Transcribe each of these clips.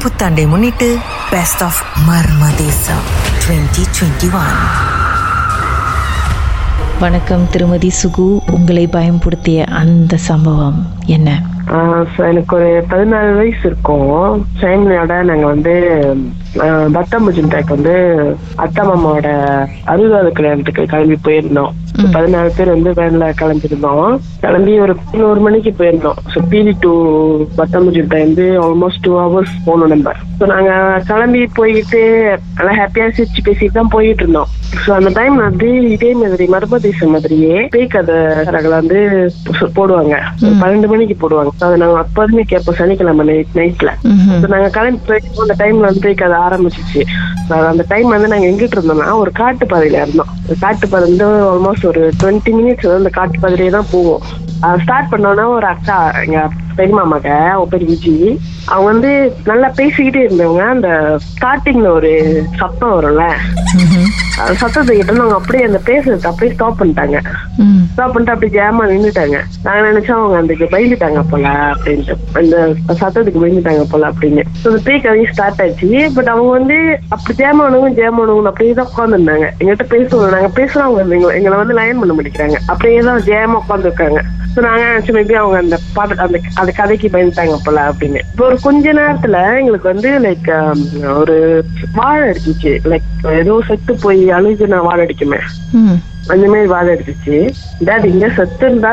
புத்தாண்டை முன்னிட்டு best of மர்ம தேசம் டுவெண்ட்டி டுவெண்ட்டி ஒன் வணக்கம் திருமதி சுகு. உங்களை பயன்படுத்திய அந்த சம்பவம் என்ன? எனக்கு ஒரு பதினாலு வயசு இருக்கும். ஃபேமிலியோட நாங்க வந்து ஆஹ் பத்தாம்பூஜின்டாக்கு வந்து அத்தா மாமாவோட அறுபதாவது கல்யாணத்துக்கு கிளம்பி போயிருந்தோம். பதினாலு பேர் வந்து வேன்ல கிளம்பிருந்தோம் கிளம்பி ஒரு பதினோரு மணிக்கு போயிருந்தோம். ஸோ பிடி டு பத்தாம்பூஜின்டாய் வந்து ஆல்மோஸ்ட் டூ ஹவர்ஸ் போகணும் நம்ம. ஸோ நாங்க கிளம்பி போயிட்டு நல்லா ஹாப்பியா சிரிச்சு பேசிட்டு தான் போயிட்டு இருந்தோம். ஸோ அந்த டைம் வந்து இதே மாதிரி மர்மதேசம் மாதிரியே பேய் கதை வந்து போடுவாங்க. பன்னெண்டு மணிக்கு போடுவாங்க. அதை நாங்க அப்போதுமே கேட்போம் சனிக்கிழமை நைட் நைட்ல. நாங்க கிளம்பி போயிட்டு அந்த டைம்ல வந்து பேய் கதை ஆரம்பிச்சிச்சு. So, அந்த டைம் வந்து நாங்க எங்கிட்டு இருந்தோம்னா ஒரு காட்டு பாதையில இருந்தோம். காட்டு பாதை வந்து ஆல்மோஸ்ட் ஒரு டுவெண்ட்டி மினிட்ஸ் வந்து அந்த காட்டு பாதையிலே தான் போவோம். ஸ்டார்ட் பண்ணோன்னா ஒரு அக்கா எங்க பெரியமா மக அவ பேர் விஜி. அவங்க வந்து நல்லா பேசிக்கிட்டே இருந்தவங்க. அந்த ஸ்டார்டிங்ல ஒரு சத்தம் வரும்ல. சத்தத்தை நாங்க அப்படியே அந்த பேசுறது அப்படியே ஸ்டாப் பண்ணிட்டாங்க. ஸ்டாப் பண்ணிட்டு அப்படி ஜாமா நின்னுட்டாங்க. நாங்க நினைச்சோம் அவங்க அந்த பயந்துட்டாங்க போல அப்படின்ட்டு. அந்த சத்தத்துக்கு பயந்துட்டாங்க போல அப்படின்னு. So, அந்த பேய் ஸ்டார்ட் ஆச்சு. பட் அவங்க வந்து அப்படி ஜேமானவங்க ஜேமானவங்க அப்படியே தான் உட்காந்துருந்தாங்க எங்ககிட்ட பேசுவோம் நாங்க எங்களை- எங்களை வந்து லைன் பண்ண மாட்டேங்கிறாங்க. அப்படியே தான் ஜேமா உட்காந்துருக்காங்க ஸோ நாங்க நினைச்சோம் மேபி அவங்க அந்த பாட்டு அந்த அந்த கதைக்கு பயந்துட்டாங்க போல அப்படின்னு. இப்போ ஒரு கொஞ்ச நேரத்துல எங்களுக்கு வந்து லைக் ஒரு வாழை அடிச்சிச்சு. லைக் ஏதோ செத்து போய் அழுகுன வாழை அடிக்குமே. அந்த மாதிரி வாழை அடிச்சிச்சு. டேட் இங்க செத்து இருந்தா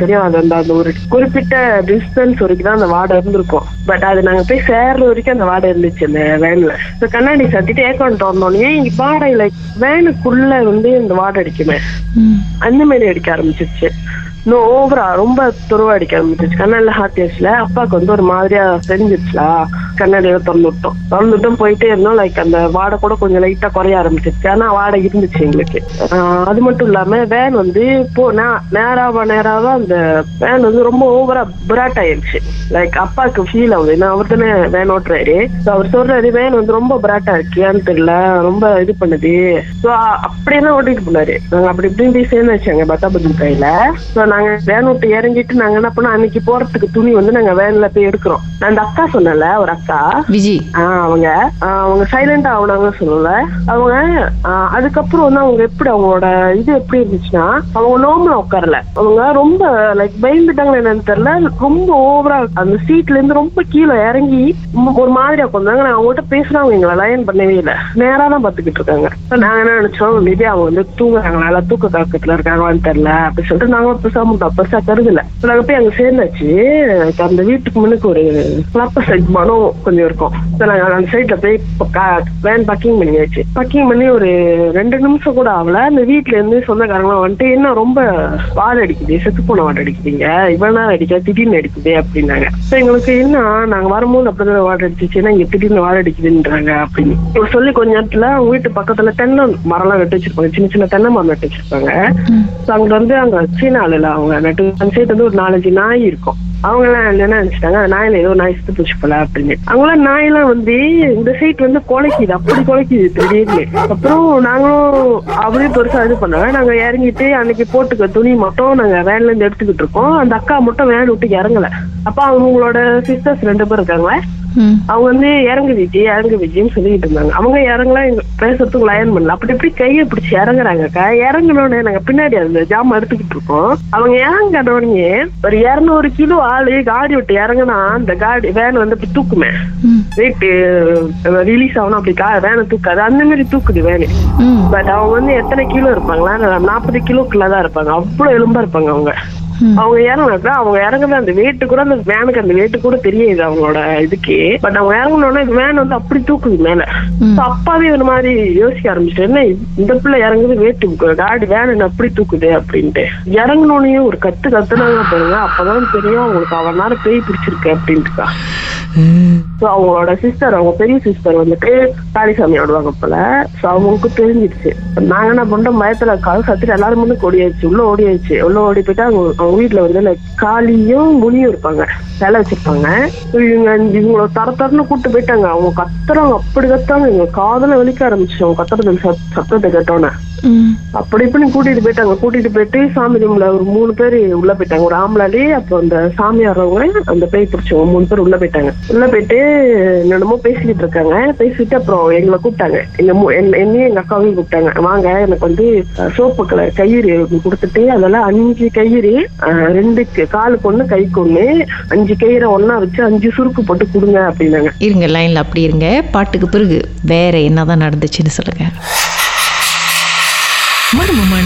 தெரியும் அது அந்த அந்த ஒரு குறிப்பிட்ட டிஸ்டன்ஸ் வரைக்கும் தான் அந்த வாடை இருந்திருக்கும். பட் அது நாங்க போய் சேர்ற வரைக்கும் அந்த வாடை இருந்துச்சு அந்த வேன்ல ஸோ கண்ணாடி சத்திட்டு ஏக்கௌண்ட் திறந்தோடனே இங்க வாடை லைக் வேனுக்குள்ள வந்து இந்த வாடை அடிக்குமே. அந்த மாதிரி அடிக்க ஆரம்பிச்சிருச்சு. இன்னும் ஓவரா ரொம்ப துருவா அடிக்க ஆரம்பிச்சிருச்சு. கண்ணால ஹார்ட் ஏஸ்ல அப்பாவுக்கு வந்து ஒரு மாதிரியா தெரிஞ்சிருச்சுலா. கண்ணாடியில திறந்து விட்டோம். போயிட்டே இருந்தோம். லைக் அந்த வாடை கூட கொஞ்சம் லைட்டா குறைய ஆரம்பிச்சிருச்சு. ஆனா வாடை இருந்துச்சு எங்களுக்கு. அது மட்டும் இல்லாம வேன் வந்து இப்போ நே- நேராவா நேராவா அந்த வேன் வந்து ரொம்ப ஓவரா பிராட் ஆயிருச்சு. லைக் அப்பாவுக்கு ஃபீல் ஆகுது. ஏன்னா அவர் தானே வேன் ஓட்டுறாரு. ஸோ அவர் சொல்றாரு வேன் வந்து ரொம்ப பிராட்டா இருக்கியான்னு ஏன்னு தெரியல. ரொம்ப இது பண்ணுது. ஸோ அப்படியே தான் ஓட்டிட்டு போனாரு. நாங்க அப்படி இப்படின்னு போய் சேர்ந்து வச்சாங்க பத்தாபதி கையில ஸோ நாங்க வேன் விட்டு இறங்கிட்டு நாங்க என்ன பண்ணோம்? அன்னைக்கு போறதுக்கு துணி வந்து நாங்க வேன்ல போய் எடுக்கிறோம். நான் அந்த அக்கா சொன்னல ஒரு அக்கா விஜி. ஆஹ் அவங்க. அவங்க சைலண்டா ஆகுனாங்க சொல்லல. அவங்க அதுக்கப்புறம் வந்து அவங்க எப்படி அவங்களோட இது எப்படி இருந்துச்சுன்னா அவங்க நோம்பல உட்காரல. அவங்க ரொம்ப லைக் பயந்துட்டாங்க என்னன்னு தெரியல. ரொம்ப ஓவரா அந்த சீட்ல இருந்து ரொம்ப கீழே இறங்கி ஒரு மாதிரி உட்காந்தாங்க. நான் அவங்ககிட்ட பேசுனா அவங்க எங்களை லயன் பண்ணவே இல்லை. நேரா தான் பாத்துக்கிட்டு இருக்காங்க. நாங்க என்ன நினைச்சோம்? மேபி அவங்க வந்து தூங்குறாங்களா? தூக்க கலக்கத்துல இருக்காங்களான்னு தெரியல. அப்படி சொல்லிட்டு நாங்களும் பெருசா முட்டோம் பெருசா கருதல. நாங்க போய் அங்க சேர்ந்தாச்சு. அந்த வீட்டுக்கு முன்னுக்கு ஒரு கிளப்ப சைட் மனம் கொஞ்சம் இருக்கும். அந்த சைட்ல போய் வேன் பக்கிங் பண்ணியாச்சு. பக்கிங் பண்ணி ஒரு ரெண்டு நிமிஷம் கூட ஆகல. அந்த வீட்ல இருந்து சொந்தக்காரங்களாம் வந்துட்டு என்ன ரொம்ப வாடை அடிக்குது? செத்து போன வாடை அடிக்குதுங்க. இவ்வளவு நேரம் அடிக்க திடீர்னு அடிக்குது அப்படின்னாங்க. எங்களுக்கு என்ன நாங்க வரும்போது அப்படிதான் வாடை அடிச்சிச்சுன்னா இங்க திடீர்னு வாடை அடிக்குதுன்றாங்க அப்படின்னு. சொல்லி கொஞ்ச நேரத்துல அவங்க வீட்டு பக்கத்துல தென்னை மரம்லாம் நட்டு வச்சிருப்பாங்க. சின்ன சின்ன தென்னை மரம் நட்டு வச்சிருப்பாங்க. அங்க வந்து அங்க சீன ஆளுல அவங்க நட்டு அந்த சைடு வந்து ஒரு நாலஞ்சு நாய் இருக்கும். அவங்க எல்லாம் என்ன நினைச்சிட்டாங்க? நாயில ஏதோ நாய் சுத்து போச்சு போல அப்படின்னு. அவங்களாம் நாயெல்லாம் வந்து இந்த சைட் வந்து குலைக்குது. அப்படி குலைக்குது. திடீர்னு அப்புறம் நாங்களும் அப்படியே பெருசா இது பண்ணாங்க நாங்க இறங்கிட்டு அன்னைக்கு போட்டுக்க துணி மட்டும் நாங்க வேன்ல இருந்து எடுத்துக்கிட்டு இருக்கோம். அந்த அக்கா மட்டும் வேன் விட்டு இறங்கல. அப்ப அவங்களோட சிஸ்டர்ஸ் ரெண்டு பேர் இருக்காங்க. அவங்க வந்து இறங்கு விஜய் இறங்கு விஜய்னு சொல்லிட்டு இருந்தாங்க. அவங்க இறங்கலாம் எங்க பேசுறதுக்கு லயன் பண்ணல. அப்படி இப்படி கையை பிடிச்சி இறங்குறாங்கக்கா இறங்கினோடனே நாங்க பின்னாடி அந்த ஜாம எடுத்துக்கிட்டு இருக்கோம். அவங்க இறங்கினோடனே ஒரு இருநூறு கிலோ ஆளு காடி விட்டு இறங்குனா அந்த காடி வேன் வந்து இப்படி தூக்குமே ம். வெயிட் ரிலீஸ் ஆகணும் அப்படி கா வேனை தூக்காது அந்த மாதிரி தூக்குது வேனு. பட் அவங்க வந்து எத்தனை கிலோ இருப்பாங்களா நாற்பது கிலோக்குள்ள தான் இருப்பாங்க அவ்வளவு எலும்பா இருப்பாங்க அவங்க. அவங்க இறங்கினாக்கா அவங்க இறங்குன அந்த வெயிட்டு கூட அந்த வேனுக்கு அந்த வெயிட்டு கூட தெரியுது அவங்களோட இதுக்கு. பட் அவங்க இறங்கினோடனே வேன் வந்து அப்படி தூக்குது மேல. அப்பாவே ஒரு மாதிரி யோசிக்க ஆரம்பிச்சிட்டு என்ன இந்த பிள்ளை இறங்குது வேட்டு காடி வேன் அப்படி தூக்குது அப்படின்ட்டு. இறங்கினோடனே ஒரு கத்து கத்துனாங்க பாருங்க. அப்பதான் தெரியும் அவங்களுக்கு அவன் நேரம் பேய் பிடிச்சிருக்கு அப்படின்ட்டுக்கா. அவங்களோட சிஸ்டர் அவங்க பெரிய சிஸ்டர் வந்துட்டு காளிசாமி ஆடுவாங்க போல. ஸோ அவங்களுக்கு தெரிஞ்சிடுச்சு. நாங்க என்ன பண்றோம் பயத்துல கால் சத்துட்டு எல்லாரும் முன்னு ஓடியாச்சு. உள்ள ஓடியாச்சு. உள்ள ஓடி போயிட்டு அவங்க அவங்க வீட்டுல வந்து லைக் காளியும் முனியும் இருப்பாங்க. சிலை வச்சிருப்பாங்க. இவங்க இவங்கள தர தரன்னு கூப்பிட்டு போயிட்டாங்க. அவங்க கத்துறாங்க அப்படி கத்துறாங்க எங்க காதல வலிக்க ஆரம்பிச்சு அவங்க கத்துறது சத்தத்தை கேட்டோன்னே அப்படி இப்படி கூட்டிட்டு போயிட்டாங்க. கூட்டிட்டு போயிட்டு சாமி ரூம்ல ஒரு மூணு பேர் உள்ள போயிட்டாங்க. ஒரு ஆம்பளாலே அப்புறம் அந்த சாமியாரவங்க அந்த பேய் பிடிச்சவங்க மூணு பேர் உள்ள போயிட்டாங்க. உள்ள போயிட்டு என்னென்னமோ பேசிக்கிட்டு இருக்காங்க. பேசிட்டு அப்புறம் எங்களை கூப்பிட்டாங்க. எங்க என்னையும் எங்க அக்காவையும் கூப்பிட்டாங்க. வாங்க எனக்கு வந்து சோப்பு கலர் கயிறு கொடுத்துட்டு அதெல்லாம் அஞ்சு கயிறு ரெண்டு காலுக்கு ஒண்ணு கைக்கு ஒண்ணு அஞ்சு கயிறை ஒண்ணா வச்சு அஞ்சு சுருக்கு போட்டு கொடுங்க அப்படின்னாங்க. இருங்க லைன்ல அப்படி இருங்க. பாட்டுக்கு பிறகு வேற என்னதான் நடந்துச்சுன்னு சொல்லுங்க.